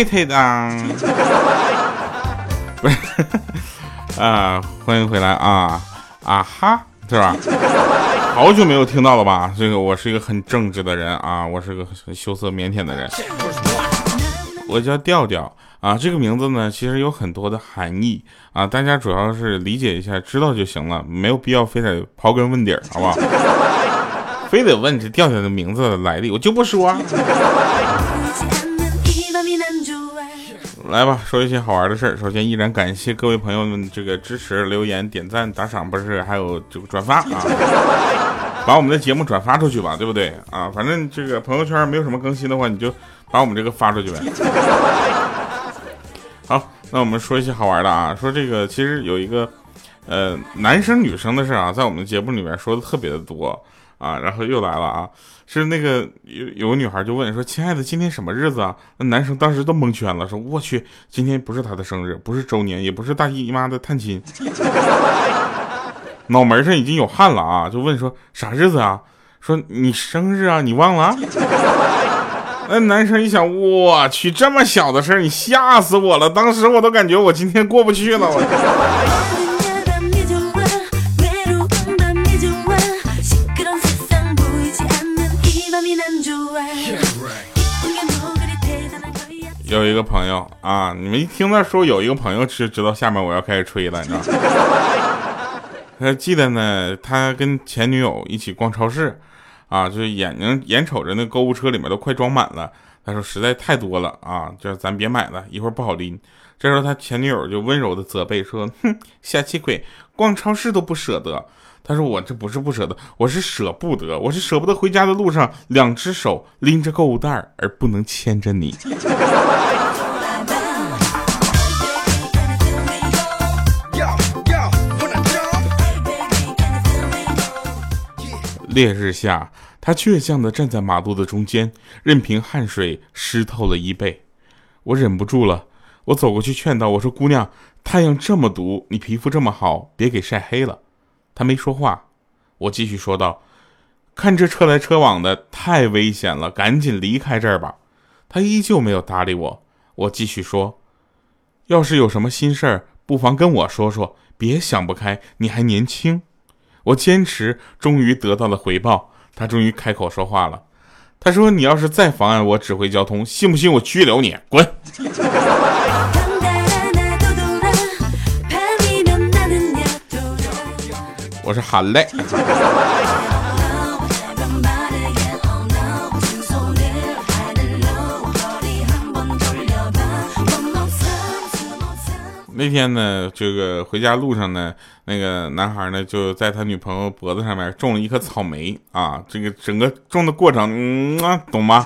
推推的。不是啊，欢迎回来啊啊哈，是吧？好久没有听到了吧？这个我是一个很正直的人啊，我是个很羞涩腼腆的人。我叫调调啊，这个名字呢，其实有很多的含义啊，大家主要是理解一下，知道就行了，没有必要非得刨根问底儿，好不好？非得问这调调的名字的来历，我就不说。来吧，说一些好玩的事儿。首先，依然感谢各位朋友们这个支持、留言、点赞、打赏，不是还有这个转发啊，把我们的节目转发出去吧，对不对啊？反正这个朋友圈没有什么更新的话，你就把我们这个发出去呗。好，那我们说一些好玩的啊，说这个其实有一个呃男生女生的事啊，在我们节目里面说的特别的多。啊，然后又来了啊！是那个有有个女孩就问说：“亲爱的，今天什么日子啊？”那男生当时都蒙圈了，说：“我去，今天不是他的生日，不是周年，也不是大姨妈的探亲。”脑门上已经有汗了啊！就问说：“啥日子啊？”说：“你生日啊？你忘了？” 那男生一想：“我去，这么小的事你吓死我了！当时我都感觉我今天过不去了。”我。有一个朋友啊，你们一听到说有一个朋友，知知道下面我要开始吹了，你知道吗？他记得呢，他跟前女友一起逛超市，啊，就是眼睛眼瞅着那购物车里面都快装满了，他说实在太多了啊，就咱别买了，一会儿不好拎。这时候他前女友就温柔的责备说：“哼，小气鬼，逛超市都不舍得。”他说：“我这不是不舍得，我是舍不得，我是舍不得回家的路上，两只手拎着购物袋而不能牵着你。”烈日下，他倔强地站在马路的中间，任凭汗水湿透了衣背。我忍不住了，我走过去劝道：“我说姑娘，太阳这么毒，你皮肤这么好，别给晒黑了。”他没说话，我继续说道：“看这车来车往的，太危险了，赶紧离开这儿吧。”他依旧没有搭理我。我继续说：“要是有什么心事儿，不妨跟我说说，别想不开，你还年轻。”我坚持，终于得到了回报。他终于开口说话了。他说：“你要是再妨碍我指挥交通，信不信我拘留你？滚！”我说好嘞。那天呢，这个回家路上呢，那个男孩呢就在他女朋友脖子上面种了一颗草莓啊，这个整个种的过程，嗯啊，懂吗？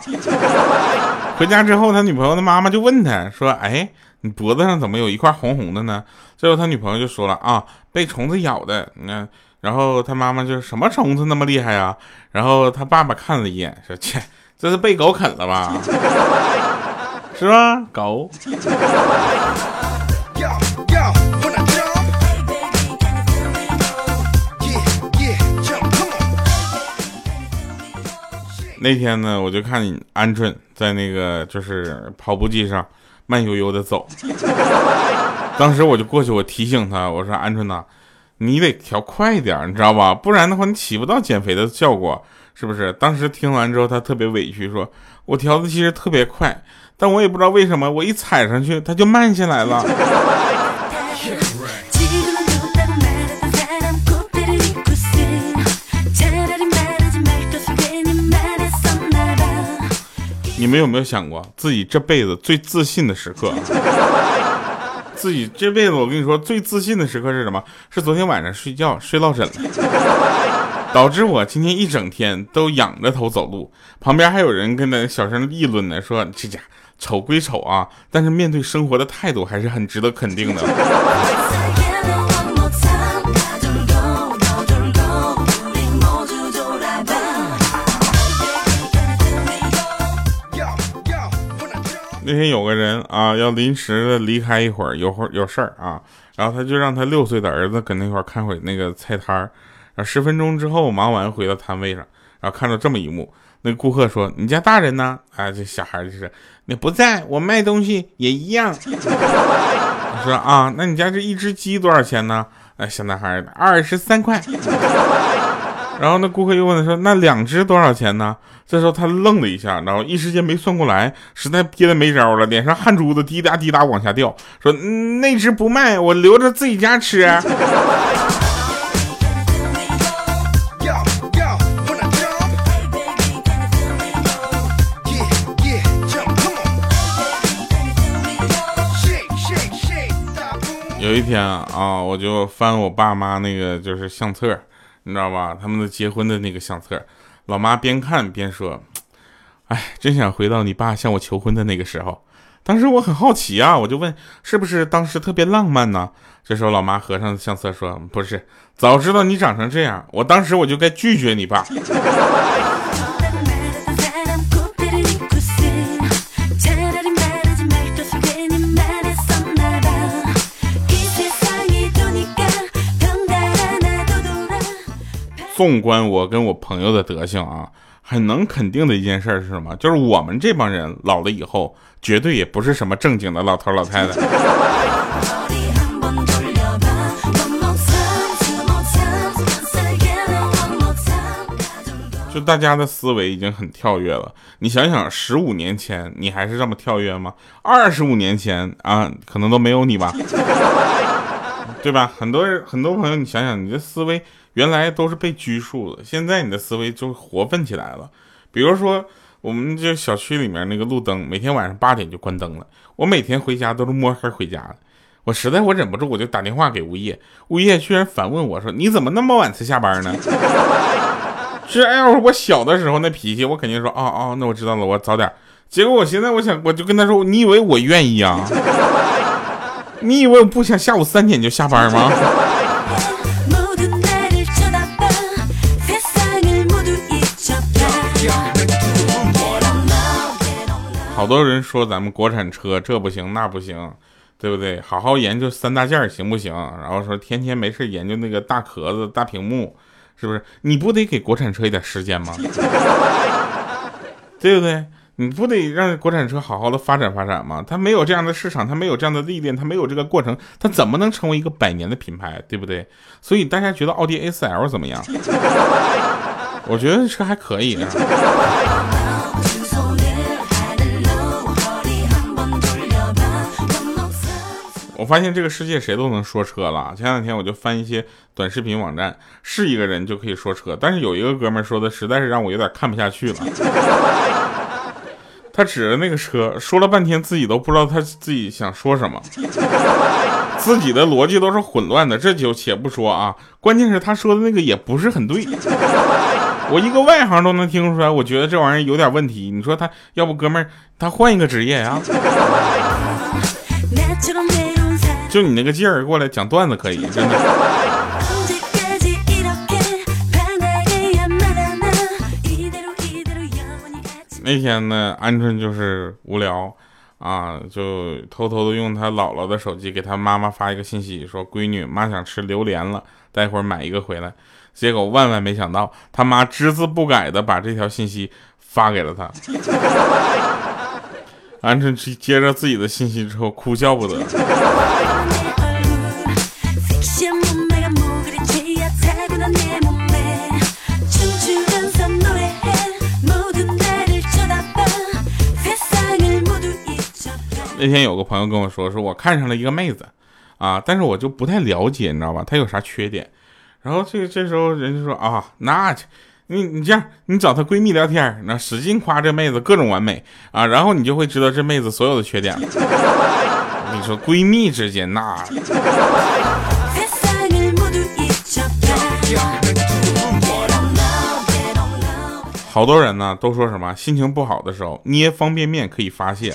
回家之后，他女朋友的妈妈就问他说：“哎，你脖子上怎么有一块红红的呢？”最后他女朋友就说了：“啊，被虫子咬的。”你看。然后他妈妈就什么虫子那么厉害呀？然后他爸爸看了一眼，说：“切，这是被狗啃了吧？是吧？狗。”那天呢，我就看鹌鹑在那个就是跑步机上慢悠悠的走，当时我就过去，我提醒他，我说：“鹌鹑呐。”你得调快一点，你知道吧？不然的话，你起不到减肥的效果，是不是？当时听完之后，他特别委屈，说：“我调的其实特别快，但我也不知道为什么，我一踩上去，它就慢下来了。”你们有没有想过，自己这辈子最自信的时刻？自己这辈子，我跟你说，最自信的时刻是什么？是昨天晚上睡觉睡落枕了，导致我今天一整天都仰着头走路。旁边还有人跟那小声议论呢，说这家丑归丑啊，但是面对生活的态度还是很值得肯定的。那天有个人啊，要临时的离开一会儿，有会有事儿啊，然后他就让他六岁的儿子跟那块看会那个菜摊儿。然后十分钟之后忙完回到摊位上，然后看到这么一幕：那顾客说：“你家大人呢？”啊，这小孩就是你不在我卖东西也一样。我说啊，那你家这一只鸡多少钱呢？哎，小男孩二十三块。然后那顾客又问他说：“那两只多少钱呢？”这时候他愣了一下，然后一时间没算过来，实在憋得没招了，脸上汗珠子滴答滴答往下掉，说：“那只不卖，我留着自己家吃。”有一天啊，我就翻我爸妈那个就是相册。你知道吧？他们的结婚的那个相册，老妈边看边说：“哎，真想回到你爸向我求婚的那个时候。”当时我很好奇啊，我就问：“是不是当时特别浪漫呢？”这时候老妈合上相册说：“不是，早知道你长成这样，我当时我就该拒绝你爸。”纵观我跟我朋友的德行啊，很能肯定的一件事是什么？就是我们这帮人老了以后，绝对也不是什么正经的老头老太太。就大家的思维已经很跳跃了。你想想，十五年前你还是这么跳跃吗？二十五年前啊，可能都没有你吧，对吧？很多人很多朋友，你想想，你的思维。原来都是被拘束的，现在你的思维就活泛起来了。比如说，我们这小区里面那个路灯，每天晚上八点就关灯了。我每天回家都是摸黑回家的。我实在我忍不住，我就打电话给物业，物业居然反问我说：“你怎么那么晚才下班呢？”这要是我小的时候那脾气，我肯定说：“哦哦，那我知道了，我早点。”结果我现在我想，我就跟他说：“你以为我愿意啊？你以为我不想下午三点就下班吗？”好多人说咱们国产车这不行那不行，对不对？好好研究三大件行不行？然后说天天没事研究那个大壳子、大屏幕，是不是？你不得给国产车一点时间吗？对不对？你不得让国产车好好的发展发展吗？它没有这样的市场，它没有这样的历练，它没有这个过程，它怎么能成为一个百年的品牌？对不对？所以大家觉得奥迪 A4L 怎么样？我觉得车还可以。我发现这个世界谁都能说车了。前两天我就翻一些短视频网站，是一个人就可以说车，但是有一个哥们说的实在是让我有点看不下去了。他指着那个车说了半天，自己都不知道他自己想说什么，自己的逻辑都是混乱的。这就且不说啊，关键是他说的那个也不是很对，我一个外行都能听出来。我觉得这玩意儿有点问题。你说他要不哥们儿他换一个职业呀？就你那个劲儿过来讲段子可以，真的。那天呢，鹌鹑就是无聊啊，就偷偷的用他姥姥的手机给他妈妈发一个信息，说：“闺女，妈想吃榴莲了，待会儿买一个回来。”结果万万没想到，他妈只字不改的把这条信息发给了他。鹌鹑接着自己的信息之后，哭笑不得。那天有个朋友跟我说，说我看上了一个妹子，啊，但是我就不太了解，你知道吧？她有啥缺点？然后这这时候人就说啊，那你你这样，你找她闺蜜聊天，那使劲夸这妹子各种完美啊，然后你就会知道这妹子所有的缺点了。你说闺蜜之间那。好多人呢都说什么心情不好的时候捏方便面可以发泄。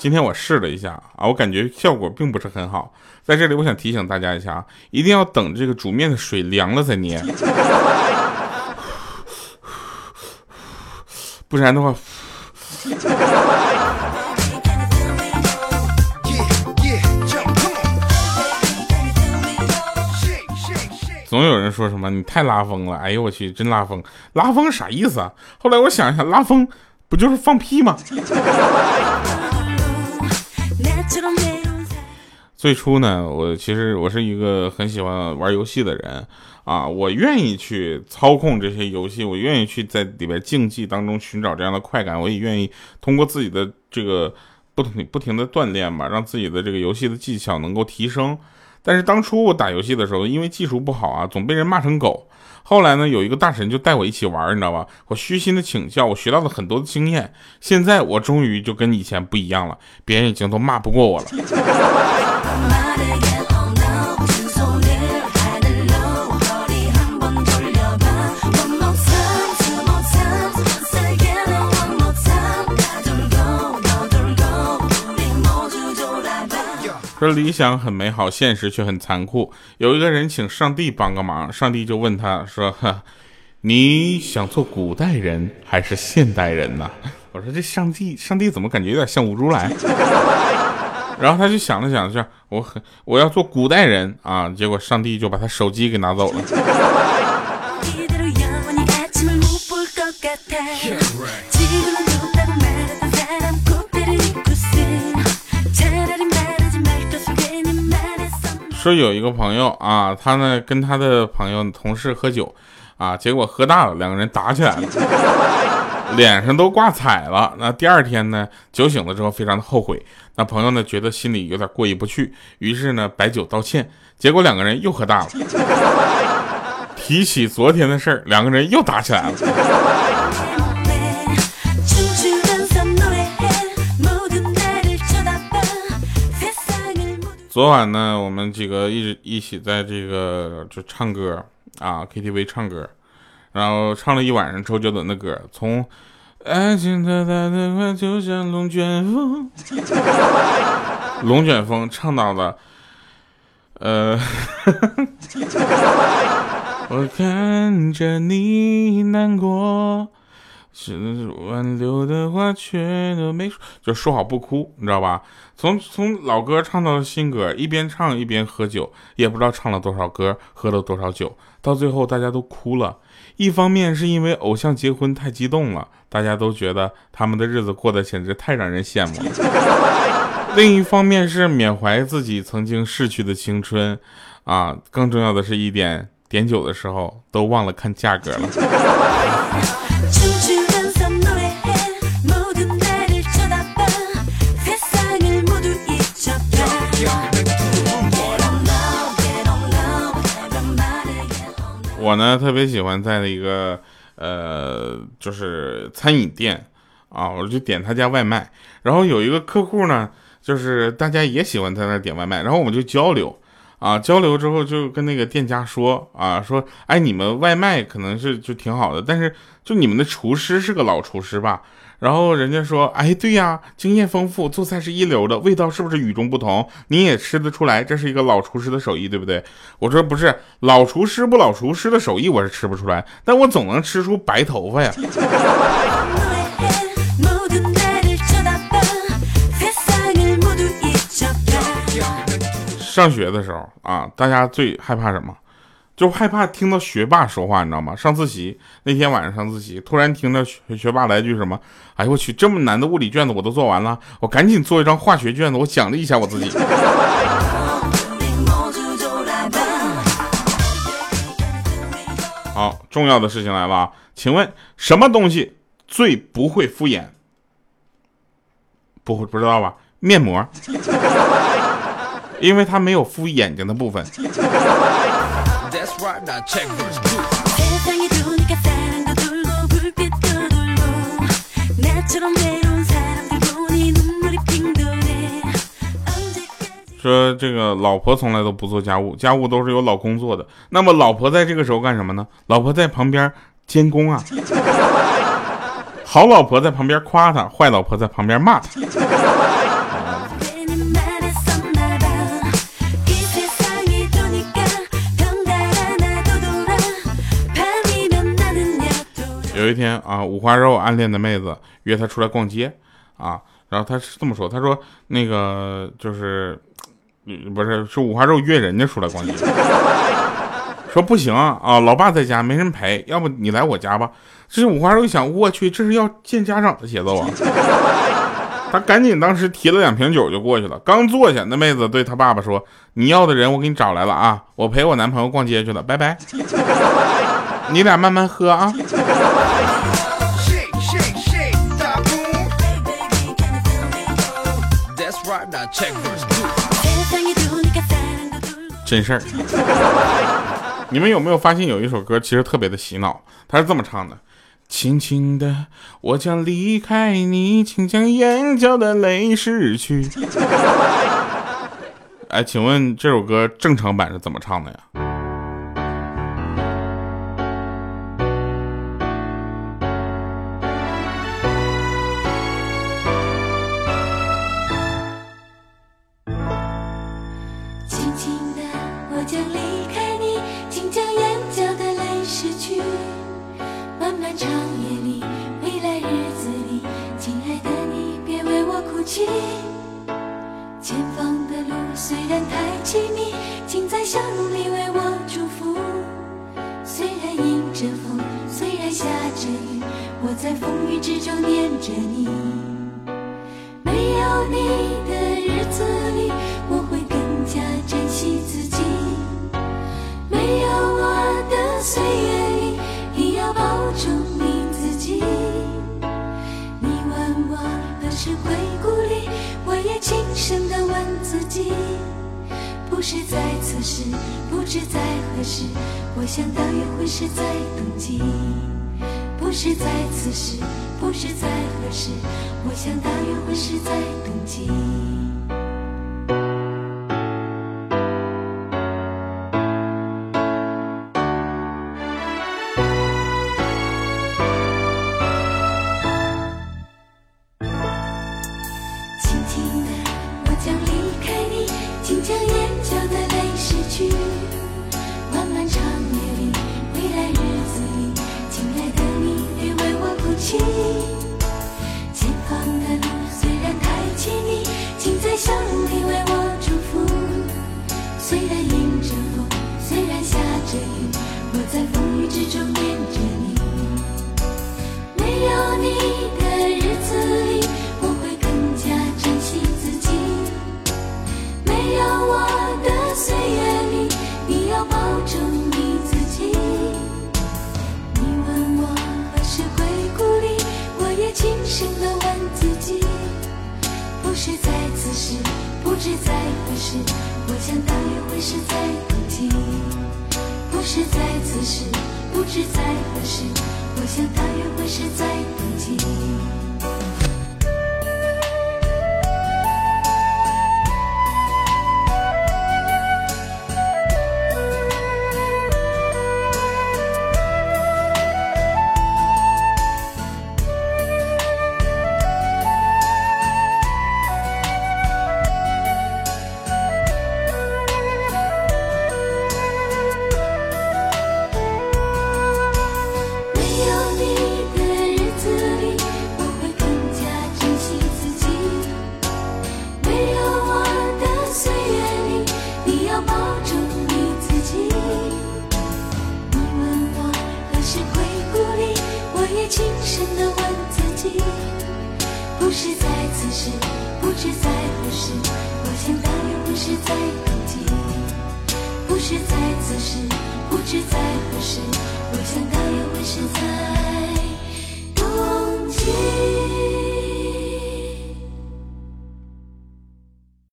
今天我试了一下啊，我感觉效果并不是很好。在这里我想提醒大家一下啊，一定要等这个煮面的水凉了再捏，不然的话。总有人说什么你太拉风了，哎呦我去，真拉风，拉风啥意思啊？后来我想一想，拉风不就是放屁吗？最初呢，我其实我是一个很喜欢玩游戏的人啊，我愿意去操控这些游戏，我愿意去在里边竞技当中寻找这样的快感，我也愿意通过自己的这个不停不停的锻炼吧，让自己的这个游戏的技巧能够提升。但是当初我打游戏的时候，因为技术不好啊，总被人骂成狗。后来呢，有一个大神就带我一起玩，你知道吧？我虚心的请教，我学到了很多的经验。现在我终于就跟以前不一样了，别人已经都骂不过我了。说理想很美好，现实却很残酷。有一个人请上帝帮个忙，上帝就问他说：“你想做古代人还是现代人呢？”我说：“这上帝，上帝怎么感觉有点像吴如来？”然后他就想了想，说：“我很我要做古代人啊。”结果上帝就把他手机给拿走了。说有一个朋友啊，他呢跟他的朋友同事喝酒，啊，结果喝大了，两个人打起来了，脸上都挂彩了。那第二天呢，酒醒了之后非常的后悔。那朋友呢觉得心里有点过意不去，于是呢摆酒道歉。结果两个人又喝大了，提起昨天的事儿，两个人又打起来了。昨晚呢，我们几个一直一起在这个就唱歌啊，KTV 唱歌，然后唱了一晚上周杰伦的歌，从爱情它来得快，就像龙卷风，龙卷风唱到了，呃，我看着你难过。是挽留的话，却都没说，就说好不哭，你知道吧？从从老歌唱到新歌，一边唱一边喝酒，也不知道唱了多少歌，喝了多少酒，到最后大家都哭了。一方面是因为偶像结婚太激动了，大家都觉得他们的日子过得简直太让人羡慕了；另一方面是缅怀自己曾经逝去的青春，啊，更重要的是一点，点酒的时候都忘了看价格了。我呢特别喜欢在一个呃，就是餐饮店啊，我就点他家外卖。然后有一个客户呢，就是大家也喜欢在那点外卖，然后我们就交流啊，交流之后就跟那个店家说啊，说哎，你们外卖可能是就挺好的，但是就你们的厨师是个老厨师吧？然后人家说，哎，对呀，经验丰富，做菜是一流的，味道是不是与众不同？你也吃得出来，这是一个老厨师的手艺，对不对？我说不是，老厨师不老厨师的手艺我是吃不出来，但我总能吃出白头发呀。上学的时候啊，大家最害怕什么？就害怕听到学霸说话，你知道吗？上自习那天晚上上自习，突然听到学学霸来句什么：“哎呦我去，这么难的物理卷子我都做完了，我赶紧做一张化学卷子，我奖励一下我自己。”好，重要的事情来了啊！请问什么东西最不会敷衍？不会不知道吧？面膜，因为它没有敷眼睛的部分。说这个老婆从来都不做家务，家务都是由老公做的。那么老婆在这个时候干什么呢？老婆在旁边监工啊。好老婆在旁边夸他，坏老婆在旁边骂他。有一天啊，五花肉暗恋的妹子约他出来逛街，啊，然后他是这么说，他说那个就是，不是是五花肉约人家出来逛街，说不行啊，老爸在家没人陪，要不你来我家吧。这是五花肉一想，我去，这是要见家长的节奏啊！他赶紧当时提了两瓶酒就过去了。刚坐下，那妹子对他爸爸说：“你要的人我给你找来了啊，我陪我男朋友逛街去了，拜拜。你俩慢慢喝啊。”真事儿。你们有没有发现有一首歌其实特别的洗脑？它是这么唱的：轻轻的，我将离开你，请将眼角的泪拭去。哎，请问这首歌正常版是怎么唱的呀？前方的路虽然太凄迷请在笑容里为我祝福。虽然迎着风虽然下着雨我在风雨之中念着你。没有你的日子里我不是在此时，不知在何时，我想大约会是在冬季。不是在此时，不知在何时，我想大约会是在冬季。是在此时，不知在何时，我想大约会是在冬季。